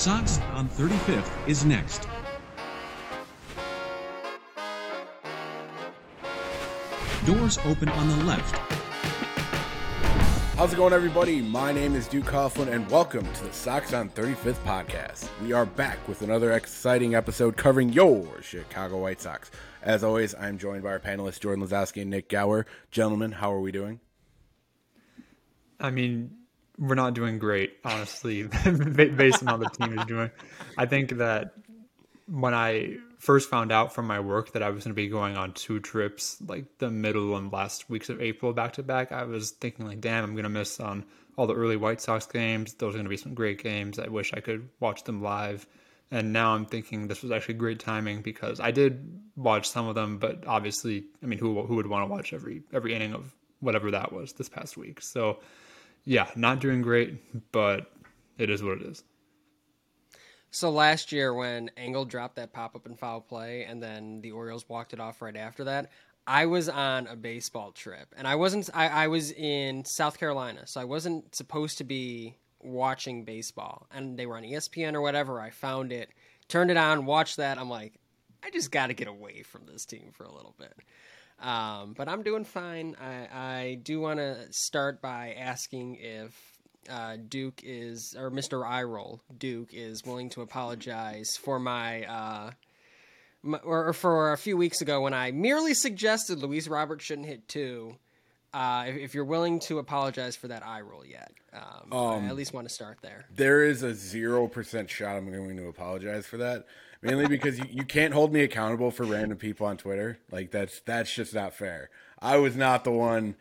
Sox on 35th is next. Doors open on the left. How's it going, everybody? My name is Duke Coughlin, and welcome to the Sox on 35th podcast. We are back with another exciting episode covering your Chicago White Sox. As always, I'm joined by our panelists, Jordan Lazowski and Nik Gaur. Gentlemen, how are we doing? I mean, we're not doing great, honestly, based on how the team is doing. I think that when I first found out from my work that I was going to be going on two trips, like the middle and last weeks of April back to back, I was thinking like, damn, I'm going to miss on all the early White Sox games. Those are going to be some great games. I wish I could watch them live. And now I'm thinking this was actually great timing because I did watch some of them, but obviously, I mean, who who would want to watch every every inning of whatever that was this past week? So, yeah, not doing great, but it is what it is. So last year, when Engel dropped that pop up and foul play, and then the Orioles walked it off right after that, I was on a baseball trip, and I wasn't. I, I was in South Carolina, so I wasn't supposed to be watching baseball. And they were on ESPN or whatever. I found it, turned it on, watched that. I'm like, I just got to get away from this team for a little bit. Um, but I'm doing fine. I, I do want to start by asking if uh, Duke is, or Mr. Iroll Duke is willing to apologize for my, uh, my, or for a few weeks ago when I merely suggested Luis Roberts shouldn't hit two. Uh, if, if, you're willing to apologize for that eye roll yet, um, um, I at least want to start there. There is a zero percent shot I'm going to apologize for that, mainly because you, you can't hold me accountable for random people on Twitter. Like that's that's just not fair. I was not the one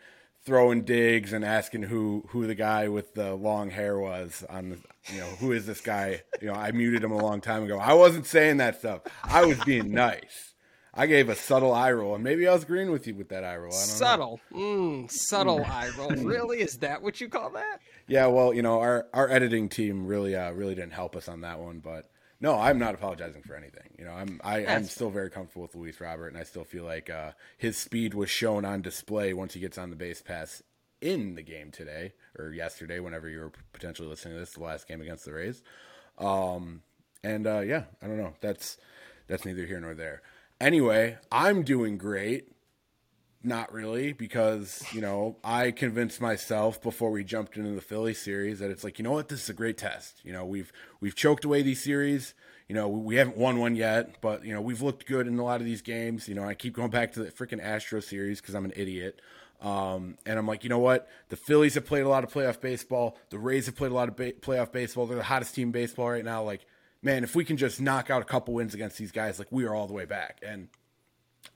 throwing digs and asking who who the guy with the long hair was on the you know who is this guy? You know i muted him a long time ago. I wasn't saying that stuff. I was being nice. I gave a subtle eye roll and maybe i was agreeing with you with that eye roll. Subtle. Mm, subtle eye roll. Really? Is that what you call that? Yeah well you know our our editing team really uh really didn't help us on that one but no, I'm not apologizing for anything. You know, I'm I, am still very comfortable with Luis Robert, and I still feel like uh, his speed was shown on display once he gets on the base pass in the game today or yesterday, whenever you were potentially listening to this, the last game against the Rays. Um, and uh, yeah, I don't know. That's that's neither here nor there. Anyway, I'm doing great. Not really, because you know I convinced myself before we jumped into the Philly series that it's like you know what this is a great test. You know we've we've choked away these series. You know we haven't won one yet, but you know we've looked good in a lot of these games. You know I keep going back to the freaking Astro series because I'm an idiot. Um, and I'm like, you know what? The Phillies have played a lot of playoff baseball. The Rays have played a lot of ba- playoff baseball. They're the hottest team baseball right now. Like, man, if we can just knock out a couple wins against these guys, like we are all the way back. And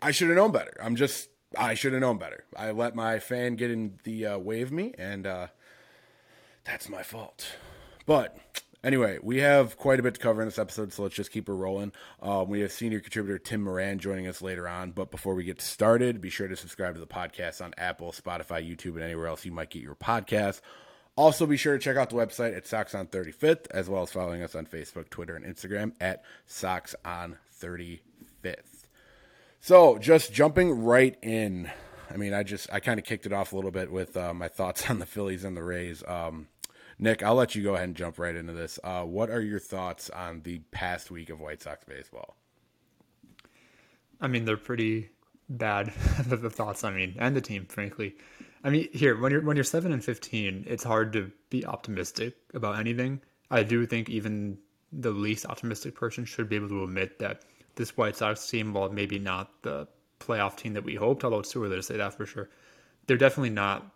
I should have known better. I'm just I should have known better. I let my fan get in the uh, way of me, and uh, that's my fault. But anyway, we have quite a bit to cover in this episode, so let's just keep it rolling. Um, we have senior contributor Tim Moran joining us later on. But before we get started, be sure to subscribe to the podcast on Apple, Spotify, YouTube, and anywhere else you might get your podcast. Also, be sure to check out the website at Sox on 35th, as well as following us on Facebook, Twitter, and Instagram at Sox on 35th. So, just jumping right in. I mean, I just I kind of kicked it off a little bit with uh, my thoughts on the Phillies and the Rays. Um, Nik, I'll let you go ahead and jump right into this. Uh, what are your thoughts on the past week of White Sox baseball? I mean, they're pretty bad. the thoughts, I mean, and the team, frankly. I mean, here when you're when you're seven and fifteen, it's hard to be optimistic about anything. I do think even the least optimistic person should be able to admit that this White Sox team, while maybe not the playoff team that we hoped, although it's too early to say that for sure, they're definitely not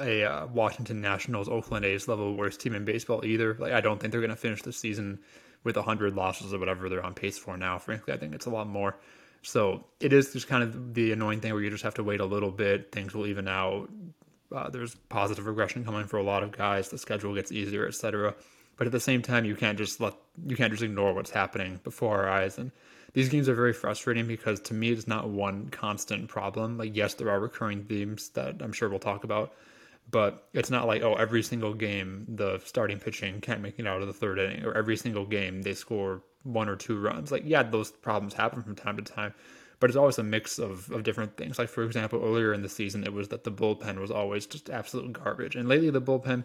a uh, Washington Nationals, Oakland A's level worst team in baseball either. Like I don't think they're going to finish the season with 100 losses or whatever they're on pace for now. Frankly, I think it's a lot more. So it is just kind of the annoying thing where you just have to wait a little bit. Things will even out. Uh, there's positive regression coming for a lot of guys. The schedule gets easier, etc. But at the same time, you can't just let you can't just ignore what's happening before our eyes. And these games are very frustrating because to me, it's not one constant problem. Like, yes, there are recurring themes that I'm sure we'll talk about, but it's not like, oh, every single game the starting pitching can't make it out of the third inning, or every single game they score one or two runs. Like, yeah, those problems happen from time to time, but it's always a mix of, of different things. Like, for example, earlier in the season, it was that the bullpen was always just absolute garbage. And lately, the bullpen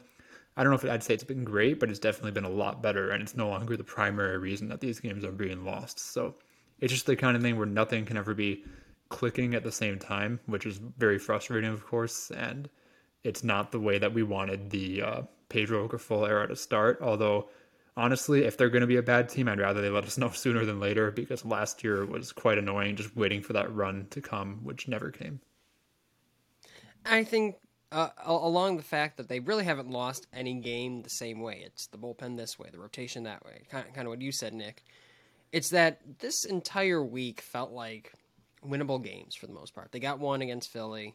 I don't know if I'd say it's been great, but it's definitely been a lot better, and it's no longer the primary reason that these games are being lost. So it's just the kind of thing where nothing can ever be clicking at the same time, which is very frustrating, of course, and it's not the way that we wanted the uh, Pedro Grifol era to start. Although, honestly, if they're going to be a bad team, I'd rather they let us know sooner than later because last year was quite annoying just waiting for that run to come, which never came. I think uh, along the fact that they really haven't lost any game the same way. It's the bullpen this way, the rotation that way. Kind of, kind of what you said, Nik. It's that this entire week felt like winnable games for the most part. They got one against Philly.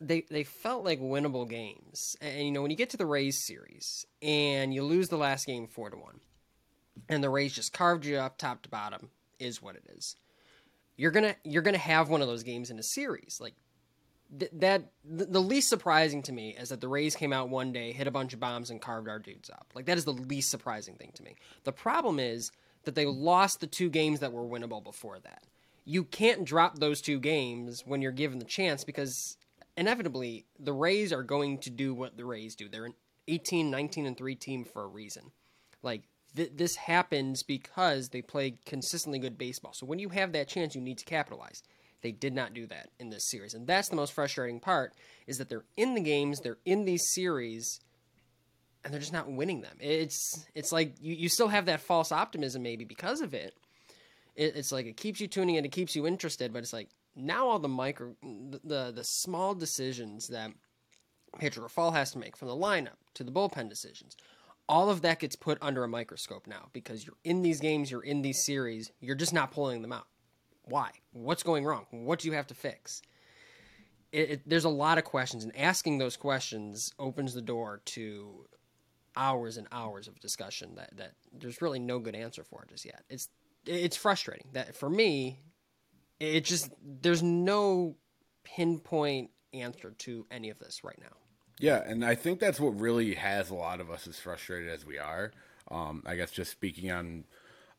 They they felt like winnable games. And, and you know, when you get to the Rays series and you lose the last game four to one, and the Rays just carved you up top to bottom, is what it is. You're gonna you're gonna have one of those games in a series. Like that the least surprising to me is that the Rays came out one day, hit a bunch of bombs, and carved our dudes up. Like that is the least surprising thing to me. The problem is that they lost the two games that were winnable before that. You can't drop those two games when you're given the chance because inevitably the Rays are going to do what the Rays do. They're an 18, 19, and 3 team for a reason. Like th- this happens because they play consistently good baseball. So when you have that chance, you need to capitalize. They did not do that in this series. And that's the most frustrating part is that they're in the games, they're in these series and they're just not winning them. It's it's like you, you still have that false optimism maybe because of it. it. It's like it keeps you tuning in, it keeps you interested, but it's like now all the micro the the, the small decisions that Pedro Fall has to make from the lineup to the bullpen decisions. All of that gets put under a microscope now because you're in these games, you're in these series, you're just not pulling them out. Why? What's going wrong? What do you have to fix? It, it, there's a lot of questions, and asking those questions opens the door to hours and hours of discussion that, that there's really no good answer for just yet. It's it's frustrating that for me, it just there's no pinpoint answer to any of this right now. Yeah, and I think that's what really has a lot of us as frustrated as we are. Um, I guess just speaking on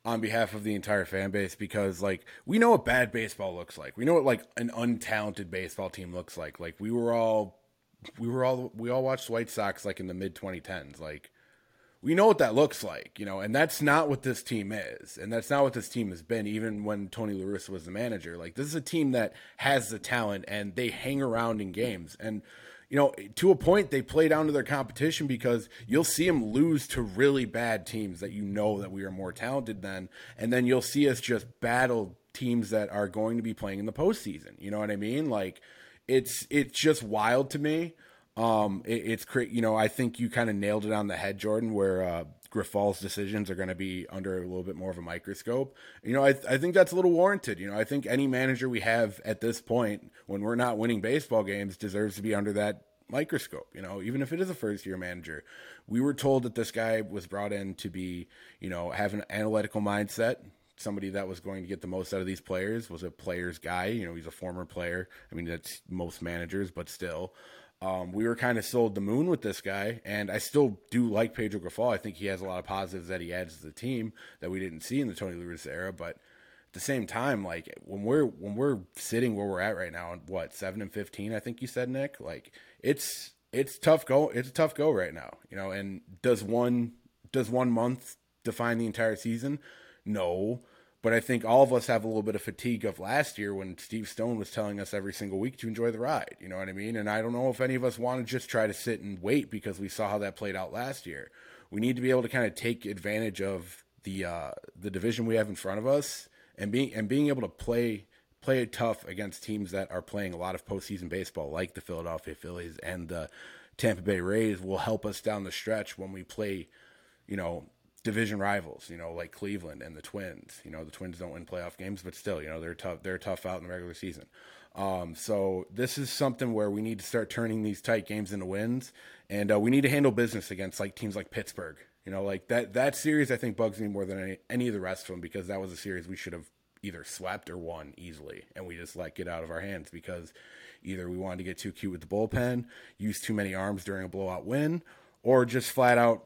on behalf of the entire fan base because like we know what bad baseball looks like. We know what like an untalented baseball team looks like. Like we were all we were all we all watched White Sox like in the mid 2010s. Like we know what that looks like, you know, and that's not what this team is, and that's not what this team has been. Even when Tony La Russa was the manager, like this is a team that has the talent and they hang around in games and you know, to a point, they play down to their competition because you'll see them lose to really bad teams that you know that we are more talented than, and then you'll see us just battle teams that are going to be playing in the postseason. You know what I mean? Like, it's it's just wild to me. Um, it, it's cra- you know, I think you kind of nailed it on the head, Jordan, where uh, Grifol's decisions are going to be under a little bit more of a microscope. You know, I, I think that's a little warranted. You know, I think any manager we have at this point, when we're not winning baseball games, deserves to be under that microscope. You know, even if it is a first year manager, we were told that this guy was brought in to be, you know, have an analytical mindset. Somebody that was going to get the most out of these players was a player's guy. You know, he's a former player. I mean, that's most managers, but still. Um, we were kind of sold the moon with this guy, and I still do like Pedro Grifol. I think he has a lot of positives that he adds to the team that we didn't see in the Tony La era. But at the same time, like when we're when we're sitting where we're at right now, what seven and fifteen, I think you said, Nik. Like it's it's tough go. It's a tough go right now, you know. And does one does one month define the entire season? No, but I think all of us have a little bit of fatigue of last year when Steve Stone was telling us every single week to enjoy the ride. You know what I mean? And I don't know if any of us want to just try to sit and wait because we saw how that played out last year. We need to be able to kind of take advantage of the uh, the division we have in front of us and being and being able to play play it tough against teams that are playing a lot of postseason baseball, like the Philadelphia Phillies and the Tampa Bay Rays, will help us down the stretch when we play, you know, division rivals, you know, like Cleveland and the Twins. You know, the Twins don't win playoff games, but still, you know, they're tough. They're tough out in the regular season. Um, so this is something where we need to start turning these tight games into wins, and uh, we need to handle business against like teams like Pittsburgh. You know, like that that series I think bugs me more than any, any of the rest of them because that was a series we should have either swept or won easily, and we just let get out of our hands because either we wanted to get too cute with the bullpen, use too many arms during a blowout win, or just flat out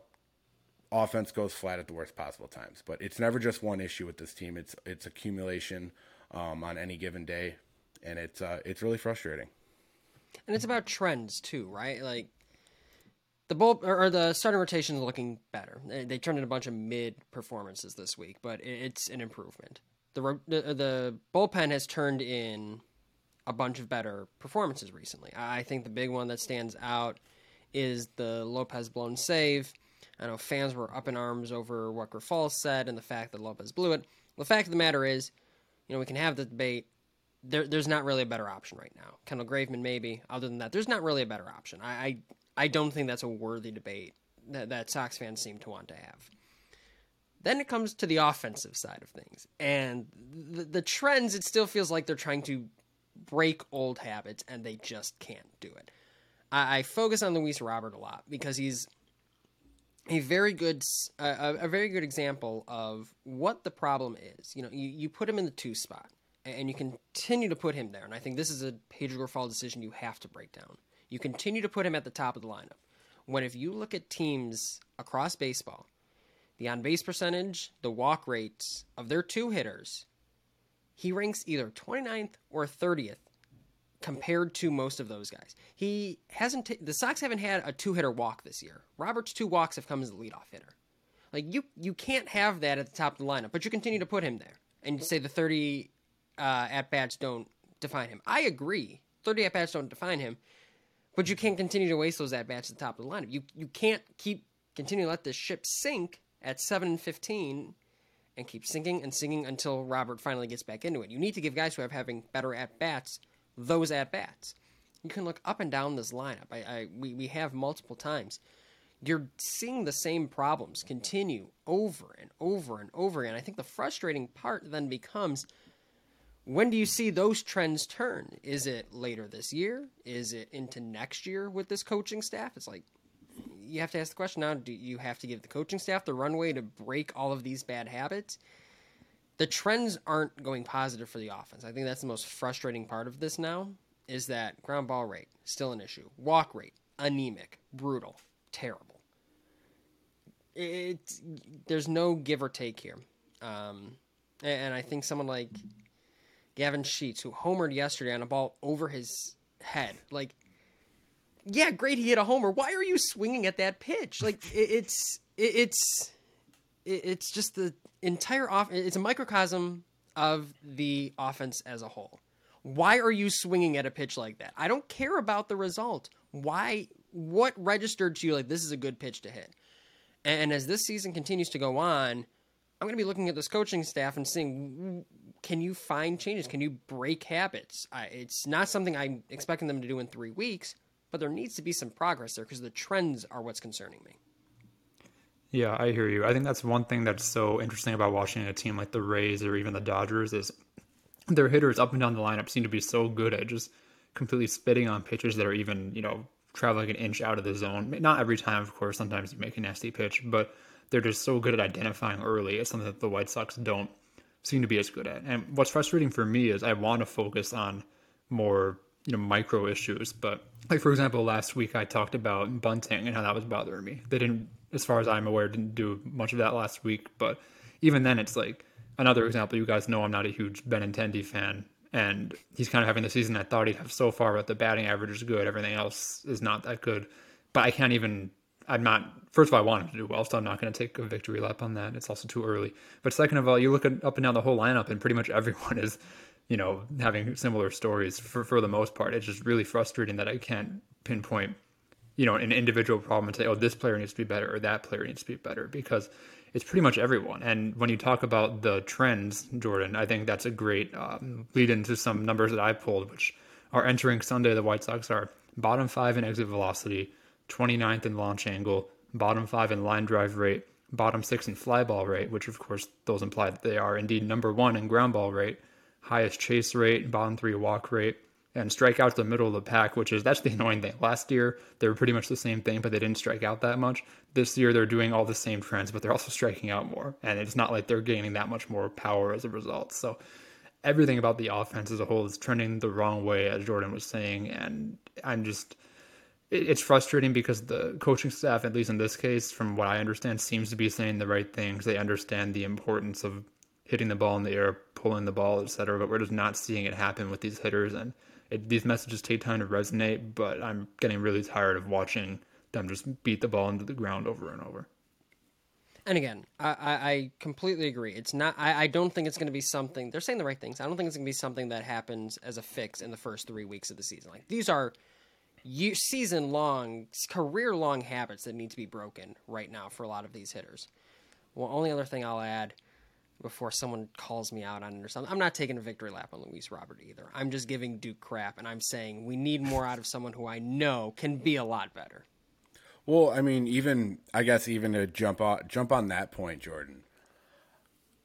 offense goes flat at the worst possible times. But it's never just one issue with this team. It's it's accumulation um, on any given day, and it's uh, it's really frustrating. And it's about trends too, right? Like the bull or the starting rotation is looking better. They, they turned in a bunch of mid performances this week, but it, it's an improvement. The, the the bullpen has turned in a bunch of better performances recently. I think the big one that stands out is the Lopez blown save. I know fans were up in arms over what Grifol said and the fact that Lopez blew it. The fact of the matter is, you know, we can have the debate. There, there's not really a better option right now. Kendall Graveman, maybe. Other than that, there's not really a better option. I, I, I don't think that's a worthy debate that, that Sox fans seem to want to have. Then it comes to the offensive side of things. And the, the trends, it still feels like they're trying to break old habits, and they just can't do it. I, I focus on Luis Robert a lot because he's a very good uh, a very good example of what the problem is. You know, you, you put him in the two spot, and you continue to put him there. And I think this is a Pedro Grifol decision you have to break down. You continue to put him at the top of the lineup. When if you look at teams across baseball, the on base percentage, the walk rates of their two hitters, he ranks either 29th or 30th compared to most of those guys. He hasn't. T- the Sox haven't had a two hitter walk this year. Robert's two walks have come as a leadoff hitter. Like you, you can't have that at the top of the lineup, but you continue to put him there and say the 30 uh, at bats don't define him. I agree. 30 at bats don't define him, but you can't continue to waste those at bats at the top of the lineup. You you can't keep continue to let the ship sink at seven and 15 and keep sinking and sinking until Robert finally gets back into it. You need to give guys who have having better at bats those at bats. You can look up and down this lineup. I, I we, we have multiple times. You're seeing the same problems continue over and over and over again. I think the frustrating part then becomes when do you see those trends turn? Is it later this year? Is it into next year with this coaching staff? It's like you have to ask the question now do you have to give the coaching staff the runway to break all of these bad habits? The trends aren't going positive for the offense. I think that's the most frustrating part of this now is that ground ball rate still an issue. Walk rate anemic, brutal, terrible. It's there's no give or take here. Um, and I think someone like Gavin Sheets, who homered yesterday on a ball over his head, like, yeah, great, he hit a homer. Why are you swinging at that pitch? Like, it's it's it's just the entire off. It's a microcosm of the offense as a whole. Why are you swinging at a pitch like that? I don't care about the result. Why? What registered to you like this is a good pitch to hit? And as this season continues to go on, I'm going to be looking at this coaching staff and seeing can you find changes? Can you break habits? I, it's not something I'm expecting them to do in three weeks, but there needs to be some progress there because the trends are what's concerning me. Yeah, I hear you. I think that's one thing that's so interesting about watching a team like the Rays or even the Dodgers is their hitters up and down the lineup seem to be so good at just completely spitting on pitches that are even, you know, traveling an inch out of the zone. Not every time, of course. Sometimes you make a nasty pitch, but they're just so good at identifying early. It's something that the White Sox don't seem to be as good at. And what's frustrating for me is I want to focus on more, you know, micro issues. But like for example, last week I talked about bunting and how that was bothering me. They didn't as far as I'm aware, didn't do much of that last week. But even then, it's like another example. You guys know I'm not a huge Benintendi fan, and he's kind of having the season I thought he'd have so far. But the batting average is good. Everything else is not that good. But I can't even. I'm not. First of all, I want him to do well, so I'm not going to take a victory lap on that. It's also too early. But second of all, you look at up and down the whole lineup, and pretty much everyone is, you know, having similar stories for for the most part. It's just really frustrating that I can't pinpoint you know an individual problem and say oh this player needs to be better or that player needs to be better because it's pretty much everyone. And when you talk about the trends jordan i think that's a great um, lead into some numbers that i pulled which are entering sunday the white sox are bottom five in exit velocity 29th in launch angle bottom five in line drive rate bottom six in fly ball rate which of course those imply that they are indeed number one in ground ball rate highest chase rate bottom three walk rate and strike out the middle of the pack, which is that's the annoying thing. Last year they were pretty much the same thing, but they didn't strike out that much. This year they're doing all the same trends, but they're also striking out more, and it's not like they're gaining that much more power as a result. So everything about the offense as a whole is trending the wrong way, as Jordan was saying, and I'm just it's frustrating because the coaching staff, at least in this case, from what I understand, seems to be saying the right things. They understand the importance of hitting the ball in the air, pulling the ball, etc. But we're just not seeing it happen with these hitters, and it, these messages take time to resonate, but I'm getting really tired of watching them just beat the ball into the ground over and over. And again, I, I, completely agree. It's not. I, I don't think it's going to be something. They're saying the right things. I don't think it's going to be something that happens as a fix in the first three weeks of the season. Like these are season long, career long habits that need to be broken right now for a lot of these hitters. Well, only other thing I'll add before someone calls me out on it or something, I'm not taking a victory lap on Luis Robert either. I'm just giving Duke crap, and I'm saying we need more out of someone who I know can be a lot better. Well, I mean, even I guess even to jump on jump on that point, Jordan.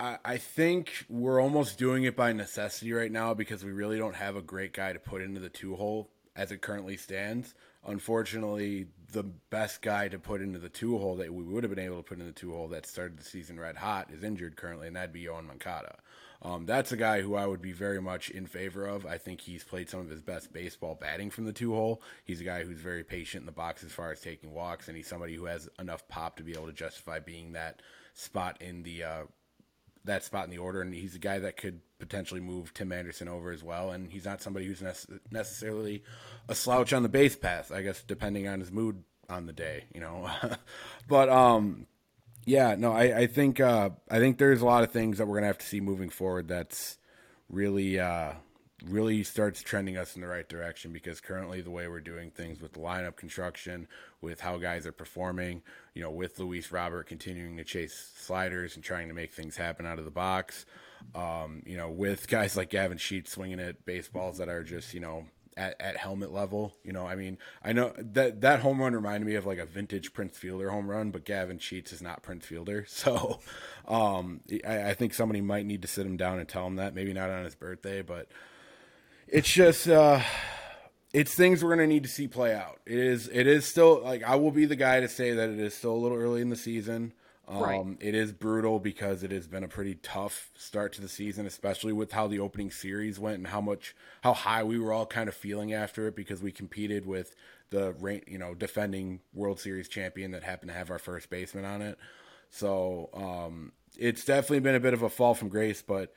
I, I think we're almost doing it by necessity right now because we really don't have a great guy to put into the two hole as it currently stands. Unfortunately, the best guy to put into the two hole that we would have been able to put in the two hole that started the season red hot is injured currently, and that'd be Yoan Moncada. Um, that's a guy who I would be very much in favor of. I think he's played some of his best baseball batting from the two hole. He's a guy who's very patient in the box as far as taking walks, and he's somebody who has enough pop to be able to justify being that spot in the uh, that spot in the order. And he's a guy that could potentially move Tim Anderson over as well. And he's not somebody who's ne- necessarily a slouch on the base path. I guess depending on his mood on the day, you know. but um, yeah, no, I, I think uh, I think there's a lot of things that we're gonna have to see moving forward. That's really uh, really starts trending us in the right direction because currently the way we're doing things with the lineup construction, with how guys are performing, you know, with Luis Robert continuing to chase sliders and trying to make things happen out of the box, um, you know, with guys like Gavin Sheets swinging at baseballs that are just you know at, at helmet level. You know, I mean, I know that that home run reminded me of like a vintage Prince Fielder home run, but Gavin Sheets is not Prince Fielder, so um, I, I, think somebody might need to sit him down and tell him that. Maybe not on his birthday, but it's just uh, it's things we're gonna need to see play out. It is it is still like I will be the guy to say that it is still a little early in the season. Um, right. It is brutal because it has been a pretty tough start to the season, especially with how the opening series went and how much how high we were all kind of feeling after it because we competed with the you know defending World Series champion that happened to have our first baseman on it. So um, it's definitely been a bit of a fall from grace, but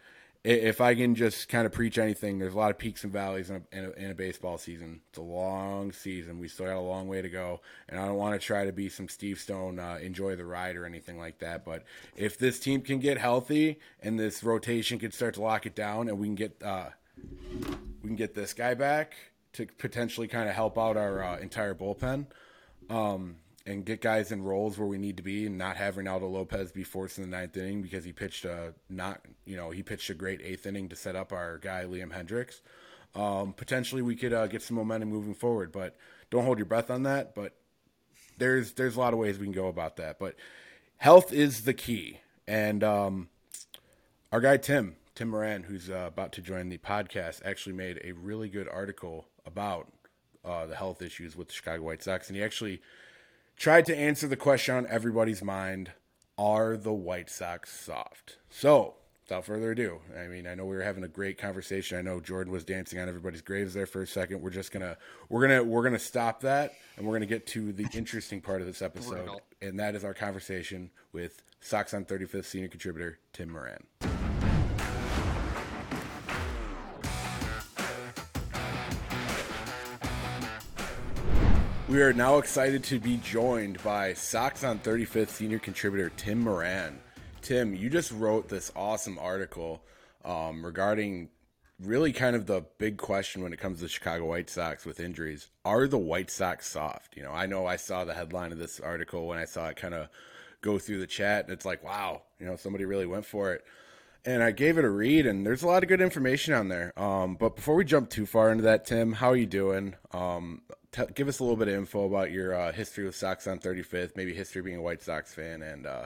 if I can just kind of preach anything, there's a lot of peaks and valleys in a, in a, in a, baseball season. It's a long season. We still got a long way to go, and I don't want to try to be some Steve Stone, uh, enjoy the ride or anything like that. But if this team can get healthy and this rotation can start to lock it down, and we can get uh, we can get this guy back to potentially kind of help out our uh, entire bullpen. Um, and get guys in roles where we need to be and not have Reynaldo Lopez be forced in the ninth inning because he pitched a not you know he pitched a great eighth inning to set up our guy Liam Hendriks. Um, potentially we could uh, get some momentum moving forward, but don't hold your breath on that. But there's there's a lot of ways we can go about that. But health is the key, and um, our guy Tim Tim Moran, who's uh, about to join the podcast, actually made a really good article about uh, the health issues with the Chicago White Sox, and he actually tried to answer the question on everybody's mind are the White Sox soft? So, without further ado, I mean, I know we were having a great conversation. I know Jordan was dancing on everybody's graves there for a second. We're just gonna we're gonna we're gonna stop that, and we're gonna get to the interesting part of this episode, and that is our conversation with Sox on 35th senior contributor Tim Moran. We are now excited to be joined by Sox on 35th senior contributor Tim Moran. Tim, you just wrote this awesome article um, regarding really kind of the big question when it comes to the Chicago White Sox with injuries. Are the White Sox soft? You know, I know I saw the headline of this article when I saw it kind of go through the chat, and it's like, wow, you know, somebody really went for it. And I gave it a read, and there's a lot of good information on there. Um, but before we jump too far into that, Tim, how are you doing? Um, t- give us a little bit of info about your uh, history with Sox on 35th, maybe history being a White Sox fan, and uh,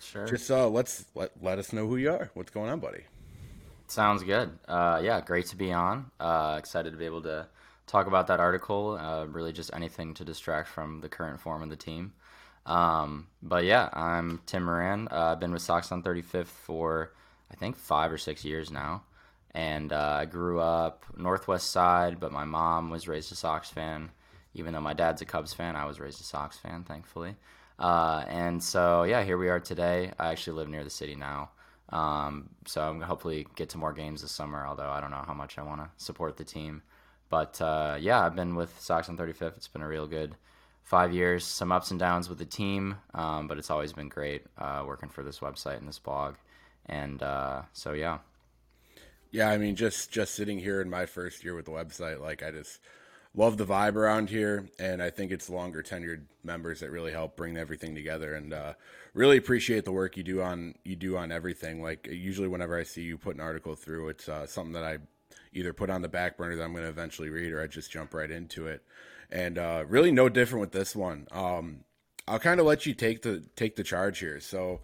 sure. just uh, let's let, let us know who you are. What's going on, buddy? Sounds good. Uh, yeah, great to be on. Uh, excited to be able to talk about that article. Uh, really, just anything to distract from the current form of the team. Um, but yeah, I'm Tim Moran. I've been with Sox on 35th for I think five or six years now and uh, I grew up Northwest Side, but my mom was raised a Sox fan even though my dad's a Cubs fan, I was raised a Sox fan, thankfully. Uh, and so, yeah, here we are today. I actually live near the city now. Um, so I'm gonna hopefully get to more games this summer, although I don't know how much I want to support the team. But uh, yeah, I've been with Sox on 35th. It's been a real good five years, some ups and downs with the team, um, but it's always been great uh, working for this website and this blog. And uh, so, yeah. Yeah, I mean, just just sitting here in my first year with the website, like I just love the vibe around here, and I think it's longer tenured members that really help bring everything together. And uh, really appreciate the work you do on you do on everything. Like usually, whenever I see you put an article through, it's uh, something that I either put on the back burner that I'm going to eventually read, or I just jump right into it. And uh, really, no different with this one. Um, I'll kind of let you take the take the charge here. So,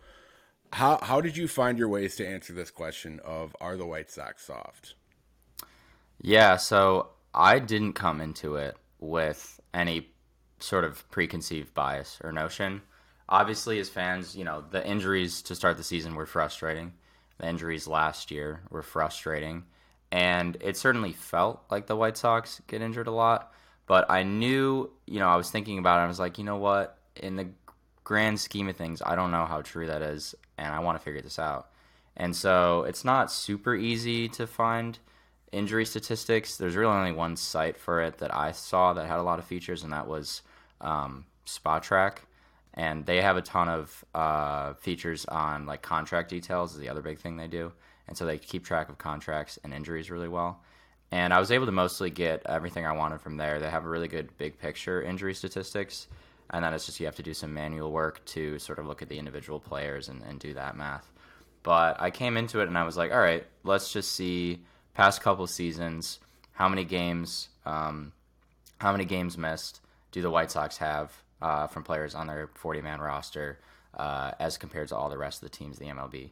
how how did you find your ways to answer this question of are the White Sox soft? Yeah, so I didn't come into it with any sort of preconceived bias or notion. Obviously, as fans, you know, the injuries to start the season were frustrating. The injuries last year were frustrating. And it certainly felt like the White Sox get injured a lot. But I knew, you know, I was thinking about it. I was like, you know what? In the grand scheme of things, I don't know how true that is. And I want to figure this out. And so it's not super easy to find injury statistics, there's really only one site for it that I saw that had a lot of features, and that was um, Spotrac. And they have a ton of uh, features on like contract details is the other big thing they do, and so they keep track of contracts and injuries really well. And I was able to mostly get everything I wanted from there. They have a really good big picture injury statistics, and then it's just you have to do some manual work to sort of look at the individual players and, and do that math. But I came into it and I was like, all right, let's just see past couple seasons, how many games, um, how many games missed do the White Sox have uh, from players on their 40 man roster uh, as compared to all the rest of the teams in the MLB?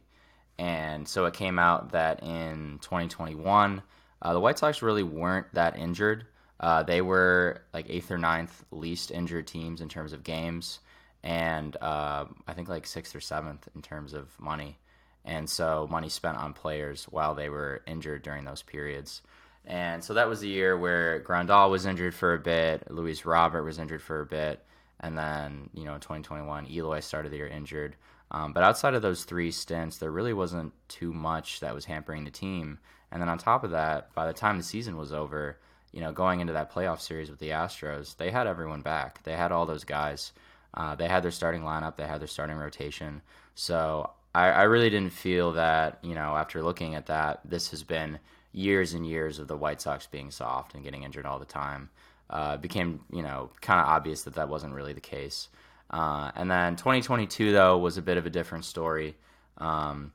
And so it came out that in 2021, uh, the White Sox really weren't that injured. Uh, they were like eighth or ninth least injured teams in terms of games, and uh, I think like sixth or seventh in terms of money and so money spent on players while they were injured during those periods. And so that was the year where Grandal was injured for a bit, Luis Robert was injured for a bit, and then you know in 2021 Eloy started the year injured. Um, but outside of those three stints, there really wasn't too much that was hampering the team. And then on top of that, by the time the season was over, you know, going into that playoff series with the Astros, they had everyone back. They had all those guys. Uh, they had their starting lineup. They had their starting rotation. So I, I really didn't feel that, you know, after looking at that, this has been years and years of the White Sox being soft and getting injured all the time. Uh, it became, you know, kind of obvious that that wasn't really the case. Uh, and then 2022, though, was a bit of a different story. Um,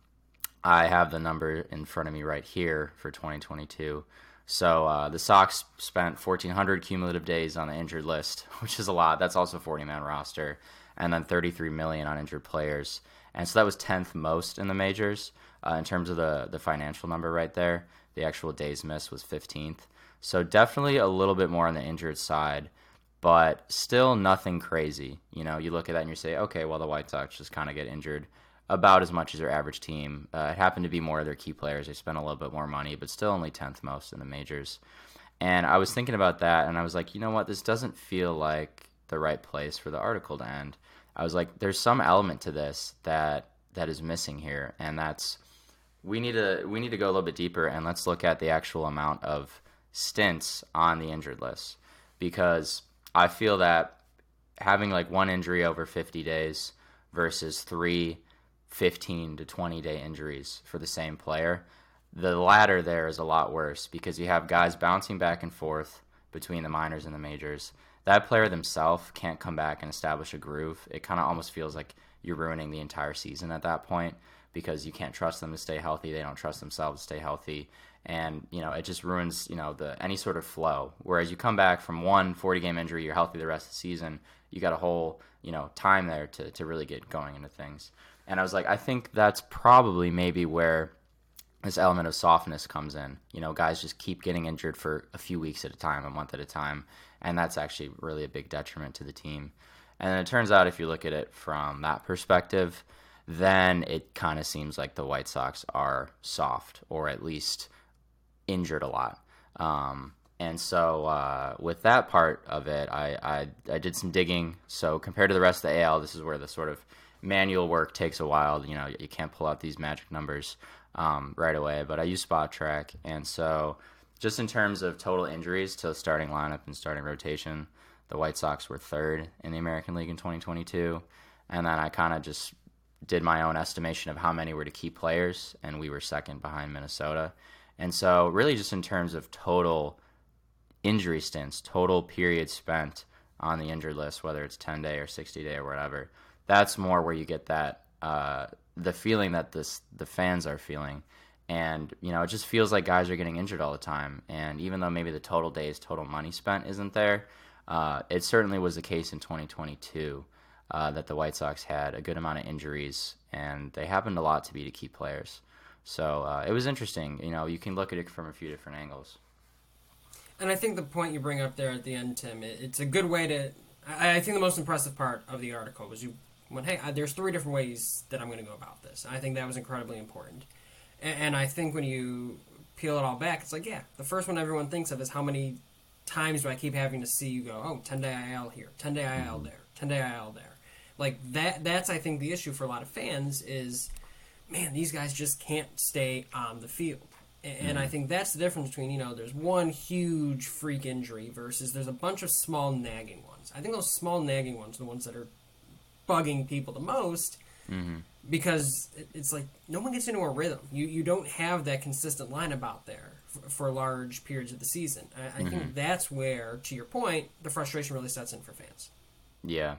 I have the number in front of me right here for 2022. So uh, the Sox spent 1,400 cumulative days on the injured list, which is a lot. That's also 40 man roster, and then 33 million on injured players and so that was tenth most in the majors uh, in terms of the the financial number right there. The actual days missed was fifteenth, so definitely a little bit more on the injured side, but still nothing crazy. You know, you look at that and you say, okay, well the White Sox just kind of get injured about as much as their average team. Uh, it happened to be more of their key players. They spent a little bit more money, but still only tenth most in the majors. And I was thinking about that, and I was like, you know what, this doesn't feel like the right place for the article to end. I was like, there's some element to this that that is missing here, and that's we need to we need to go a little bit deeper and let's look at the actual amount of stints on the injured list. Because I feel that having like one injury over 50 days versus three 15 to 20 day injuries for the same player the latter there is a lot worse because you have guys bouncing back and forth between the minors and the majors that player themselves can't come back and establish a groove. It kind of almost feels like you're ruining the entire season at that point because you can't trust them to stay healthy. They don't trust themselves to stay healthy. And, you know, it just ruins, you know, the any sort of flow. Whereas you come back from one 40 game injury, you're healthy the rest of the season, you got a whole, you know, time there to, to really get going into things. And I was like, I think that's probably maybe where this element of softness comes in. You know, guys just keep getting injured for a few weeks at a time, a month at a time, and that's actually really a big detriment to the team. And it turns out, if you look at it from that perspective, then it kind of seems like the White Sox are soft, or at least injured a lot. Um, and so, uh, with that part of it, I, I, I did some digging. So compared to the rest of the AL, this is where the sort of manual work takes a while. You know, you can't pull out these magic numbers um, right away. But I use Spotrac. and so just in terms of total injuries to starting lineup and starting rotation, the White Sox were third in the American League in 2022. And then I kind of just did my own estimation of how many were to key players, and we were second behind Minnesota. And so, really, just in terms of total injury stints, total period spent on the injured list, whether it's 10 day or 60 day or whatever, that's more where you get that uh, the feeling that this the fans are feeling. And you know, it just feels like guys are getting injured all the time. And even though maybe the total days, total money spent isn't there, uh, it certainly was the case in 2022 uh, that the White Sox had a good amount of injuries, and they happened a lot to be to key players. So uh, it was interesting. You know, you can look at it from a few different angles. And I think the point you bring up there at the end, Tim, it, it's a good way to. I, I, think the most impressive part of the article was you went, "Hey, I, there's three different ways that I'm going to go about this." I think that was incredibly important. And, and I think when you peel it all back, it's like, yeah, the first one everyone thinks of is how many times do I keep having to see you go, oh, 10 day IL here, 10 day IL mm-hmm. there, 10 day IL there. Like that that's I think the issue for a lot of fans is man, these guys just can't stay on the field. And. I think that's the difference between, you know, there's one huge freak injury versus there's a bunch of small nagging ones. I think those small nagging ones are the ones that are bugging people the most mm-hmm. because it's like no one gets into a rhythm. You you don't have that consistent lineup out there for, for large periods of the season. I, I mm-hmm. think that's where, to your point, the frustration really sets in for fans. Yeah,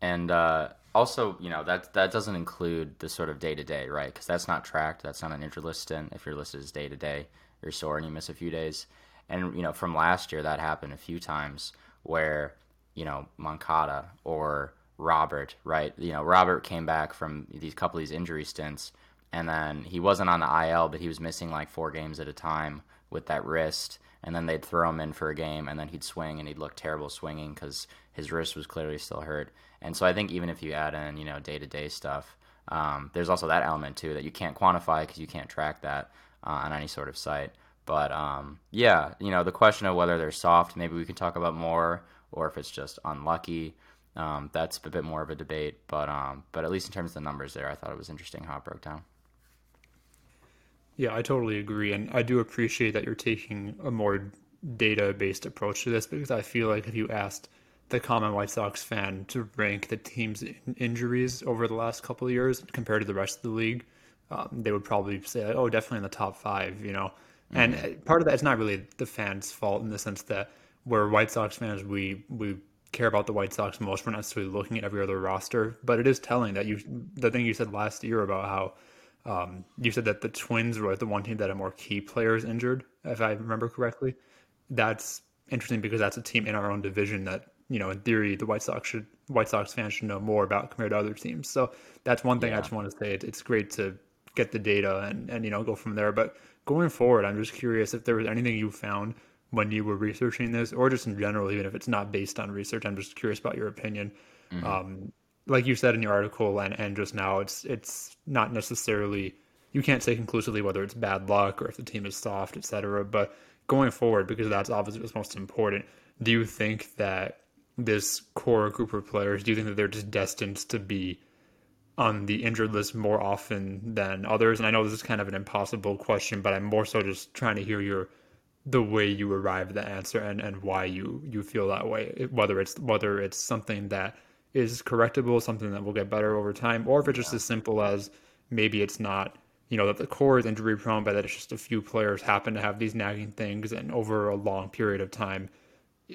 and uh, also, you know that that doesn't include the sort of day to day, right? Because that's not tracked. That's not an interlist stint. If your list is day to day, you're sore and you miss a few days. And you know, from last year, that happened a few times where you know Moncada or Robert, right? You know, Robert came back from these couple of these injury stints, and then he wasn't on the IL, but he was missing like four games at a time with that wrist. And then they'd throw him in for a game, and then he'd swing, and he'd look terrible swinging because his wrist was clearly still hurt. And so I think even if you add in, you know, day to day stuff, um, there's also that element too that you can't quantify because you can't track that uh, on any sort of site. But um, yeah, you know, the question of whether they're soft, maybe we can talk about more, or if it's just unlucky. Um, that's a bit more of a debate, but um, but at least in terms of the numbers there, I thought it was interesting how it broke down. Yeah, I totally agree, and I do appreciate that you're taking a more data-based approach to this because I feel like if you asked the common White Sox fan to rank the team's injuries over the last couple of years compared to the rest of the league, um, they would probably say, "Oh, definitely in the top five, you know. Mm-hmm. And part of that is not really the fans' fault in the sense that we're White Sox fans, we we care about the White Sox most. We're not necessarily looking at every other roster, but it is telling that you the thing you said last year about how um, you said that the Twins were the one team that had more key players injured, if I remember correctly. That's interesting because that's a team in our own division that you know, in theory, the White Sox should White Sox fans should know more about compared to other teams. So that's one thing yeah. I just want to say. It's great to get the data and and you know go from there. But going forward, I'm just curious if there was anything you found when you were researching this, or just in general, even if it's not based on research. I'm just curious about your opinion. Mm-hmm. Um, like you said in your article and and just now, it's it's not necessarily you can't say conclusively whether it's bad luck or if the team is soft, etc. But going forward, because that's obviously what's most important. Do you think that this core group of players? Do you think that they're just destined to be on the injured list more often than others? And I know this is kind of an impossible question, but I'm more so just trying to hear your the way you arrive at the answer and, and why you you feel that way. Whether it's whether it's something that is correctable, something that will get better over time, or if it's just as simple as maybe it's not you know that the core is injury prone, but that it's just a few players happen to have these nagging things, and over a long period of time,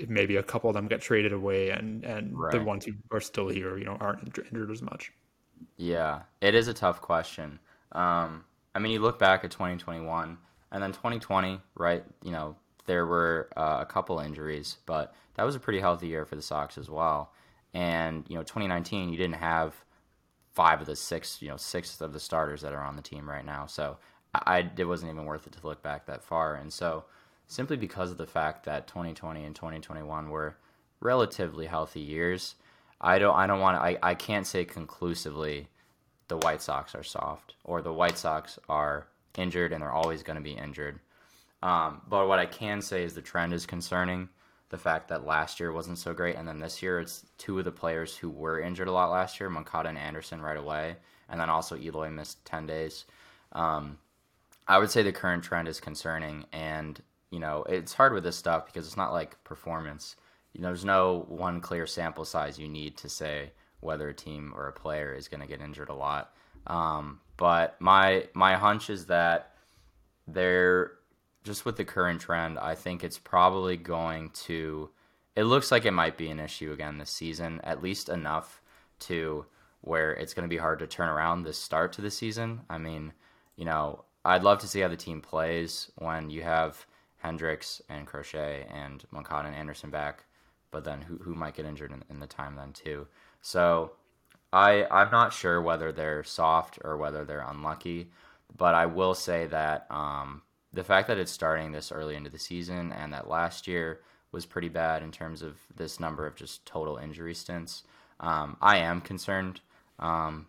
maybe a couple of them get traded away and and right. the ones who are still here you know aren't injured as much yeah it is a tough question um, i mean you look back at 2021 and then 2020 right you know there were uh, a couple injuries but that was a pretty healthy year for the sox as well and you know 2019 you didn't have five of the six you know six of the starters that are on the team right now so I, it wasn't even worth it to look back that far and so simply because of the fact that 2020 and 2021 were relatively healthy years. I don't I don't want to I, I can't say conclusively the White Sox are soft or the White Sox are injured and they're always going to be injured. Um, but what I can say is the trend is concerning. The fact that last year wasn't so great, and then this year it's two of the players who were injured a lot last year, Moncada and Anderson, right away, and then also Eloy missed ten days. Um, I would say the current trend is concerning, and you know, it's hard with this stuff because it's not like performance. you know, there's no one clear sample size you need to say whether a team or a player is going to get injured a lot. Um, but my my hunch is that they're just with the current trend. I think it's probably going to. It looks like it might be an issue again this season, at least enough to where it's going to be hard to turn around the start to the season. I mean, you know, I'd love to see how the team plays when you have Hendriks and Crochet and Moncada and Anderson back, but then who, who might get injured in, in the time then too. So I I'm not sure whether they're soft or whether they're unlucky, but I will say that um, the fact that it's starting this early into the season and that last year was pretty bad in terms of this number of just total injury stints. Um, I am concerned, um,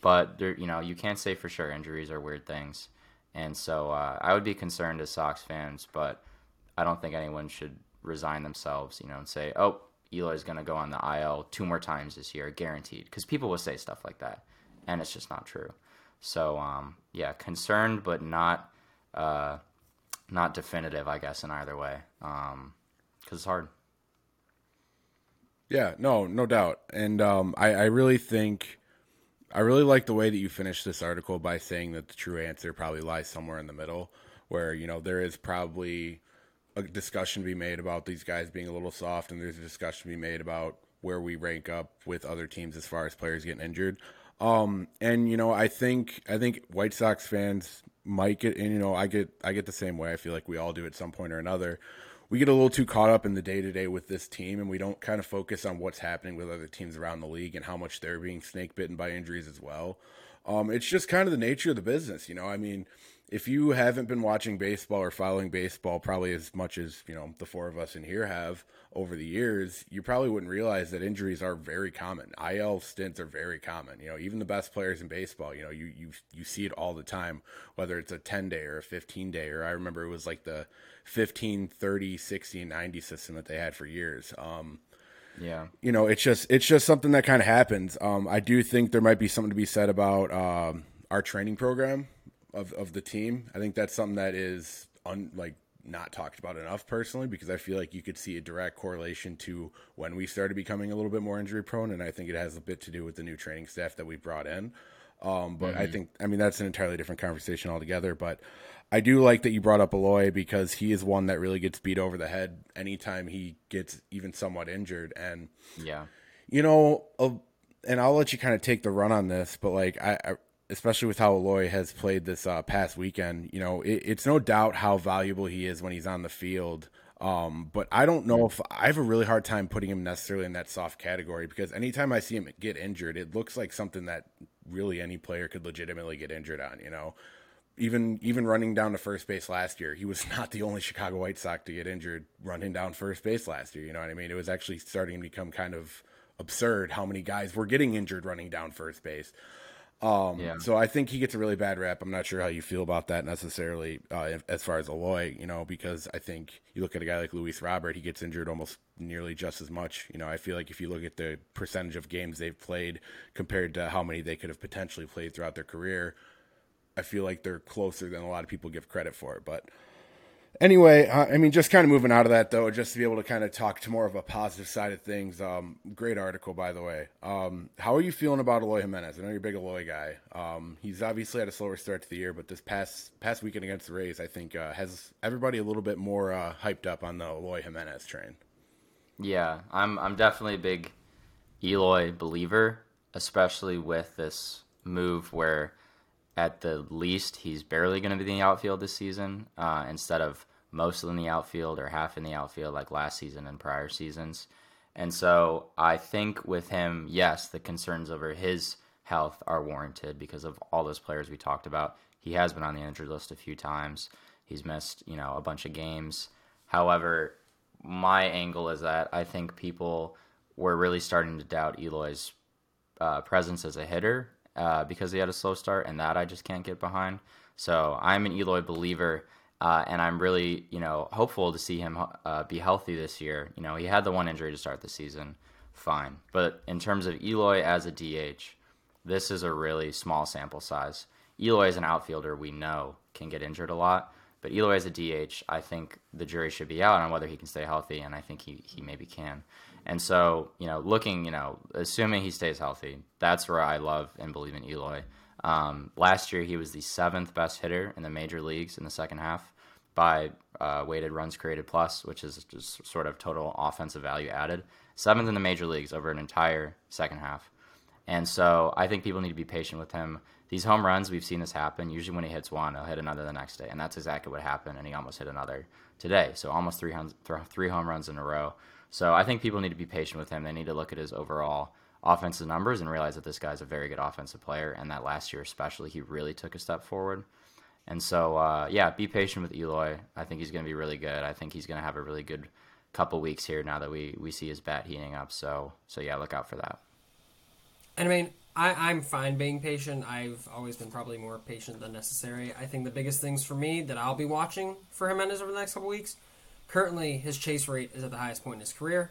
but there, you know, you can't say for sure. Injuries are weird things, and so uh, I would be concerned as Sox fans, but I don't think anyone should resign themselves, you know, and say, "Oh, Eloy's going to go on the IL two more times this year, guaranteed. Because people will say stuff like that, and it's just not true. So, um, yeah, concerned, but not uh, not definitive, I guess, in either way, because um, it's hard. Yeah, no, no doubt, and um, I, I really think I really like the way that you finished this article by saying that the true answer probably lies somewhere in the middle, where you know there is probably a discussion to be made about these guys being a little soft, and there's a discussion to be made about where we rank up with other teams as far as players getting injured. Um, and you know, I think I think White Sox fans might get, and you know, I get I get the same way. I feel like we all do at some point or another. We get a little too caught up in the day to day with this team, and we don't kind of focus on what's happening with other teams around the league and how much they're being snake bitten by injuries as well. Um, it's just kind of the nature of the business, you know. I mean, if you haven't been watching baseball or following baseball probably as much as you know the four of us in here have over the years you probably wouldn't realize that injuries are very common. Il stints are very common. You know even the best players in baseball you know you you, you see it all the time whether it's a 10 day or a 15 day or i remember it was like the 15 30 60 90 system that they had for years. Um, yeah. you know it's just it's just something that kind of happens. Um, i do think there might be something to be said about um, our training program of of the team. I think that's something that is un, like not talked about enough personally because I feel like you could see a direct correlation to when we started becoming a little bit more injury prone, and I think it has a bit to do with the new training staff that we brought in. Um, but mm-hmm. I think I mean that's an entirely different conversation altogether. But I do like that you brought up Eloy because he is one that really gets beat over the head anytime he gets even somewhat injured. And yeah, you know, uh, and I'll let you kind of take the run on this, but like I, I especially with how Eloy has played this uh, past weekend, you know, it, it's no doubt how valuable he is when he's on the field. Um, but I don't know if I have a really hard time putting him necessarily in that soft category because anytime I see him get injured, it looks like something that really any player could legitimately get injured on. You know, even even running down to first base last year, he was not the only Chicago White Sox to get injured running down first base last year. You know what I mean? It was actually starting to become kind of absurd how many guys were getting injured running down first base. Um, yeah. So I think he gets a really bad rap. I'm not sure how you feel about that necessarily, uh, as far as Eloy, you know, because I think you look at a guy like Luis Robert, he gets injured almost nearly just as much. You know, I feel like if you look at the percentage of games they've played compared to how many they could have potentially played throughout their career, I feel like they're closer than a lot of people give credit for. But Anyway, uh, I mean, just kind of moving out of that though, just to be able to kind of talk to more of a positive side of things. Um, great article, by the way. Um, how are you feeling about Eloy Jimenez? I know you're a big Eloy guy. Um, he's obviously had a slower start to the year, but this past past weekend against the Rays, I think uh, has everybody a little bit more uh, hyped up on the Eloy Jimenez train. Yeah, I'm I'm definitely a big Eloy believer, especially with this move where at the least he's barely going to be in the outfield this season uh, instead of mostly in the outfield or half in the outfield like last season and prior seasons. And so I think with him, yes, the concerns over his health are warranted because of all those players we talked about. He has been on the injured list a few times. He's missed, you know, a bunch of games. However, my angle is that I think people were really starting to doubt Eloy's uh, presence as a hitter uh, because he had a slow start, and that I just can't get behind. So I'm an Eloy believer uh, and I'm really, you know, hopeful to see him uh, be healthy this year. You know, he had the one injury to start the season, fine. But in terms of Eloy as a DH, this is a really small sample size. Eloy is an outfielder we know can get injured a lot. But Eloy as a DH, I think the jury should be out on whether he can stay healthy, and I think he, he maybe can. And so, you know, looking, you know, assuming he stays healthy, that's where I love and believe in Eloy. Um, last year, he was the seventh best hitter in the major leagues in the second half by uh, weighted runs created plus, which is just sort of total offensive value added. Seventh in the major leagues over an entire second half. And so I think people need to be patient with him. These home runs, we've seen this happen. Usually, when he hits one, he'll hit another the next day. And that's exactly what happened. And he almost hit another today. So almost three, three home runs in a row. So I think people need to be patient with him. They need to look at his overall offensive numbers and realize that this guy's a very good offensive player. And that last year, especially, he really took a step forward. And so, uh, yeah, be patient with Eloy. I think he's going to be really good. I think he's going to have a really good couple weeks here now that we, we see his bat heating up. So, so yeah, look out for that. And I mean, I, I'm fine being patient. I've always been probably more patient than necessary. I think the biggest things for me that I'll be watching for Jimenez over the next couple weeks, currently his chase rate is at the highest point in his career.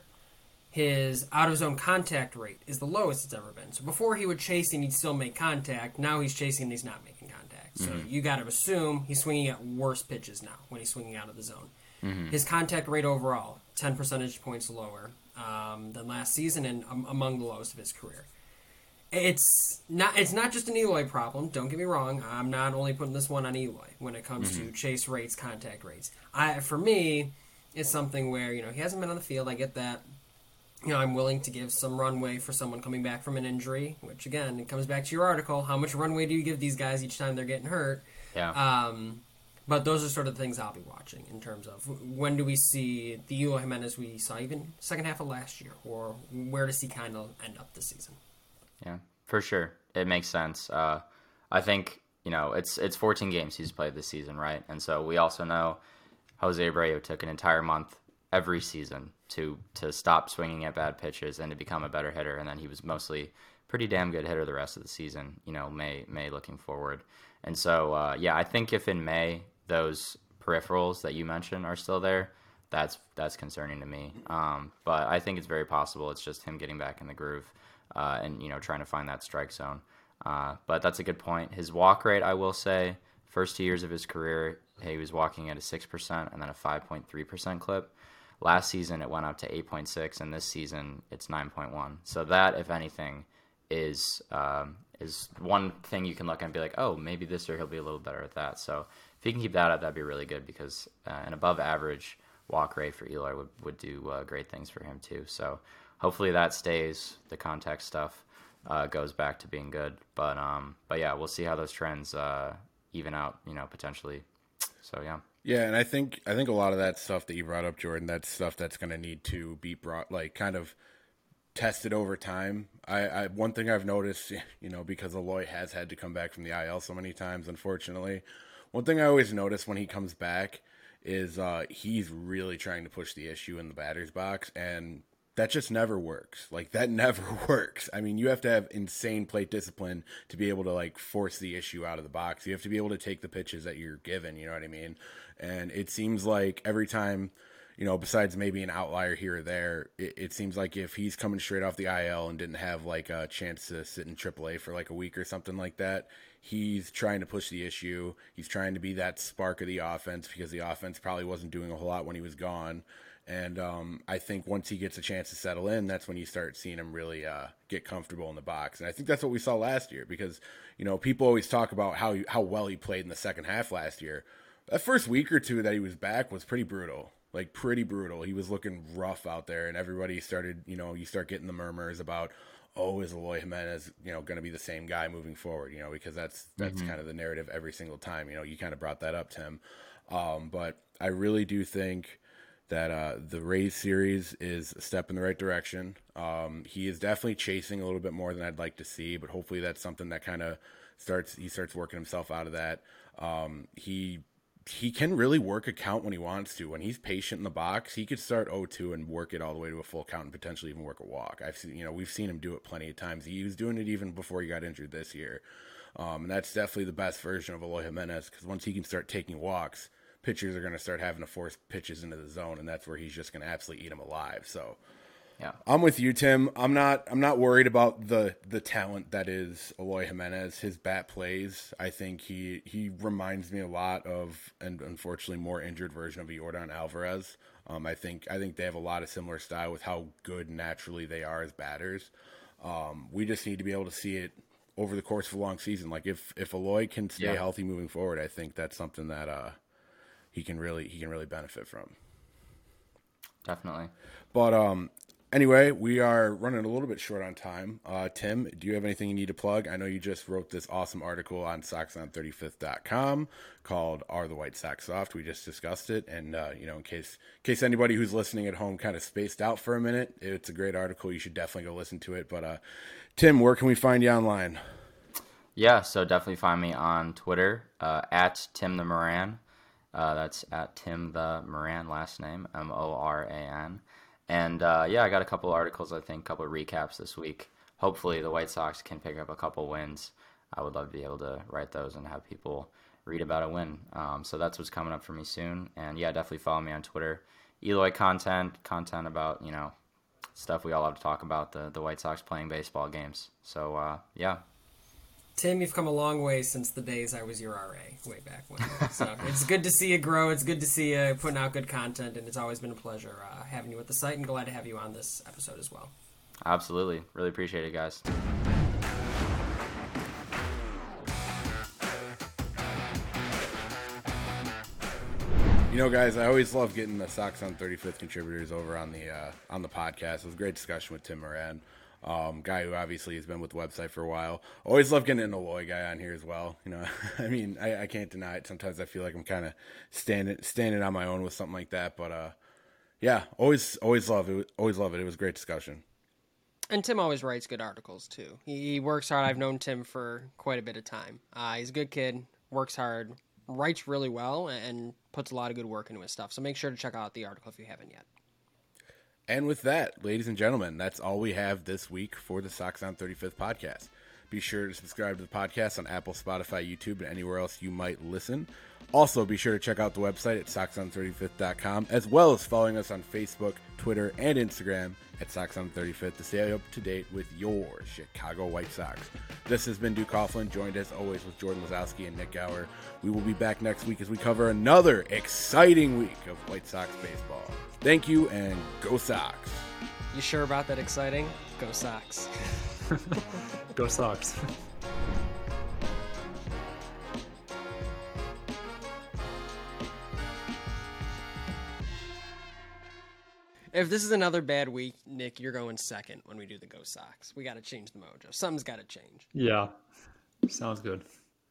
His out of zone contact rate is the lowest it's ever been. So before he would chase and he'd still make contact. Now he's chasing and he's not making contact. So mm-hmm. you got to assume he's swinging at worse pitches now when he's swinging out of the zone. Mm-hmm. His contact rate overall, 10 percentage points lower um, than last season and um, among the lowest of his career it's not it's not just an Eloy problem. Don't get me wrong. I'm not only putting this one on Eloy when it comes mm-hmm. to chase rates, contact rates. I for me, it's something where you know he hasn't been on the field. I get that. You know, I'm willing to give some runway for someone coming back from an injury, which again, it comes back to your article. How much runway do you give these guys each time they're getting hurt? Yeah. Um, but those are sort of the things I'll be watching in terms of when do we see the Eloy Jimenez we saw even second half of last year, or where does he kind of end up this season? Yeah, for sure. It makes sense. Uh, I think you know it's it's 14 games he's played this season, right? And so we also know Jose Abreu took an entire month every season to to stop swinging at bad pitches and to become a better hitter, and then he was mostly pretty damn good hitter the rest of the season. You know, May May looking forward, and so uh, yeah, I think if in May those peripherals that you mentioned are still there, that's that's concerning to me. Um, but I think it's very possible it's just him getting back in the groove uh, and you know trying to find that strike zone. Uh, but that's a good point. His walk rate, I will say, first two years of his career, he was walking at a six percent and then a five point three percent clip. Last season it went up to eight point six, and this season it's nine point one. So that, if anything, is um, is one thing you can look at and be like, oh, maybe this year he'll be a little better at that. So if he can keep that up, that'd be really good because uh, an above average walk rate for Eloy would would do uh, great things for him too. So hopefully that stays. The contact stuff uh, goes back to being good. But um, but yeah, we'll see how those trends uh, even out. You know, potentially. So yeah. Yeah, and I think I think a lot of that stuff that you brought up, Jordan, that's stuff that's going to need to be brought, like, kind of tested over time. I, I one thing I've noticed, you know, because Eloy has had to come back from the IL so many times, unfortunately. One thing I always notice when he comes back is uh, he's really trying to push the issue in the batter's box, and that just never works. Like that never works. I mean, you have to have insane plate discipline to be able to like force the issue out of the box. You have to be able to take the pitches that you're given, you know what I mean? And it seems like every time, you know, besides maybe an outlier here or there, it, it seems like if he's coming straight off the IL and didn't have like a chance to sit in AAA for like a week or something like that, he's trying to push the issue. He's trying to be that spark of the offense because the offense probably wasn't doing a whole lot when he was gone. And um, I think once he gets a chance to settle in, that's when you start seeing him really uh, get comfortable in the box. And I think that's what we saw last year because, you know, people always talk about how, how well he played in the second half last year. That first week or two that he was back was pretty brutal. Like, pretty brutal. He was looking rough out there, and everybody started, you know, you start getting the murmurs about, oh, is Eloy Jimenez, you know, going to be the same guy moving forward, you know, because that's that's mm-hmm. kind of the narrative every single time. You know, you kind of brought that up, Tim. Um, but I really do think that uh, the Rays series is a step in the right direction. Um, he is definitely chasing a little bit more than I'd like to see, but hopefully that's something that kind of starts. He starts working himself out of that. Um, he he can really work a count when he wants to. When he's patient in the box, he could start 0-2 and work it all the way to a full count and potentially even work a walk. I've seen, you know, we've seen him do it plenty of times. He was doing it even before he got injured this year. Um, and that's definitely the best version of Eloy Jimenez because once he can start taking walks, pitchers are going to start having to force pitches into the zone, and that's where he's just going to absolutely eat them alive. So, Yeah. I'm with you, Tim. I'm not. I'm not worried about the the talent that is Eloy Jimenez. His bat plays. I think he he reminds me a lot of, and unfortunately, more injured version of Yordan Alvarez. Um, I think I think they have a lot of similar style with how good naturally they are as batters. Um, we just need to be able to see it over the course of a long season. Like if if Eloy can stay Yeah. healthy moving forward, I think that's something that uh, he can really he can really benefit from. Definitely. But um, anyway, we are running a little bit short on time. Uh, Tim, do you have anything you need to plug? I know you just wrote this awesome article on SoxOn35th.com called "Are the White Sox Soft?" We just discussed it, and uh, you know, in case in case anybody who's listening at home kind of spaced out for a minute, it's a great article. You should definitely go listen to it. But uh, Tim, where can we find you online? Yeah, so definitely find me on Twitter uh, at Tim the Moran. Uh, that's at Tim the Moran, last name M O R A N. And uh, yeah, I got a couple articles, I think, a couple recaps this week. Hopefully, the White Sox can pick up a couple wins. I would love to be able to write those and have people read about a win. Um, so that's what's coming up for me soon. And yeah, definitely follow me on Twitter. Eloy content, content about you know stuff we all have to talk about the the White Sox playing baseball games. So uh, yeah, Tim, you've come a long way since the days I was your RA, way back when. So it's good to see you grow. It's good to see you putting out good content, and it's always been a pleasure uh, having you at the site, and glad to have you on this episode as well. absolutely, really appreciate it, guys. You know, guys, I always love getting the Sox on 35th contributors over on the uh, on the podcast. It was a great discussion with Tim Moran, um, guy who obviously has been with the website for a while. Always love getting an Eloy guy on here as well. You know, I mean, I, I can't deny it. Sometimes I feel like I'm kind of standing standing on my own with something like that, but uh, yeah, always always love it. Always love it. It was a great discussion. And Tim always writes good articles too. He, he works hard. I've known Tim for quite a bit of time. Uh, he's a good kid, works hard, writes really well, and puts a lot of good work into his stuff. So make sure to check out the article if you haven't yet. And with that, ladies and gentlemen, that's all we have this week for the Sox on 35th podcast. Be sure to subscribe to the podcast on Apple, Spotify, YouTube, and anywhere else you might listen. Also, be sure to check out the website at soxon35th.com, as well as following us on Facebook, Twitter, and Instagram at Sox on 35th to stay up to date with your Chicago White Sox. This has been Duke Coughlin, joined as always with Jordan Lazowski and Nik Gaur. We will be back next week as we cover another exciting week of White Sox baseball. Thank you, and go Sox! You sure about that exciting? Go Sox. Go Sox. If this is another bad week, Nik, you're going second when we do the Go Sox. We got to change the mojo. Something's got to change. yeah. Sounds good.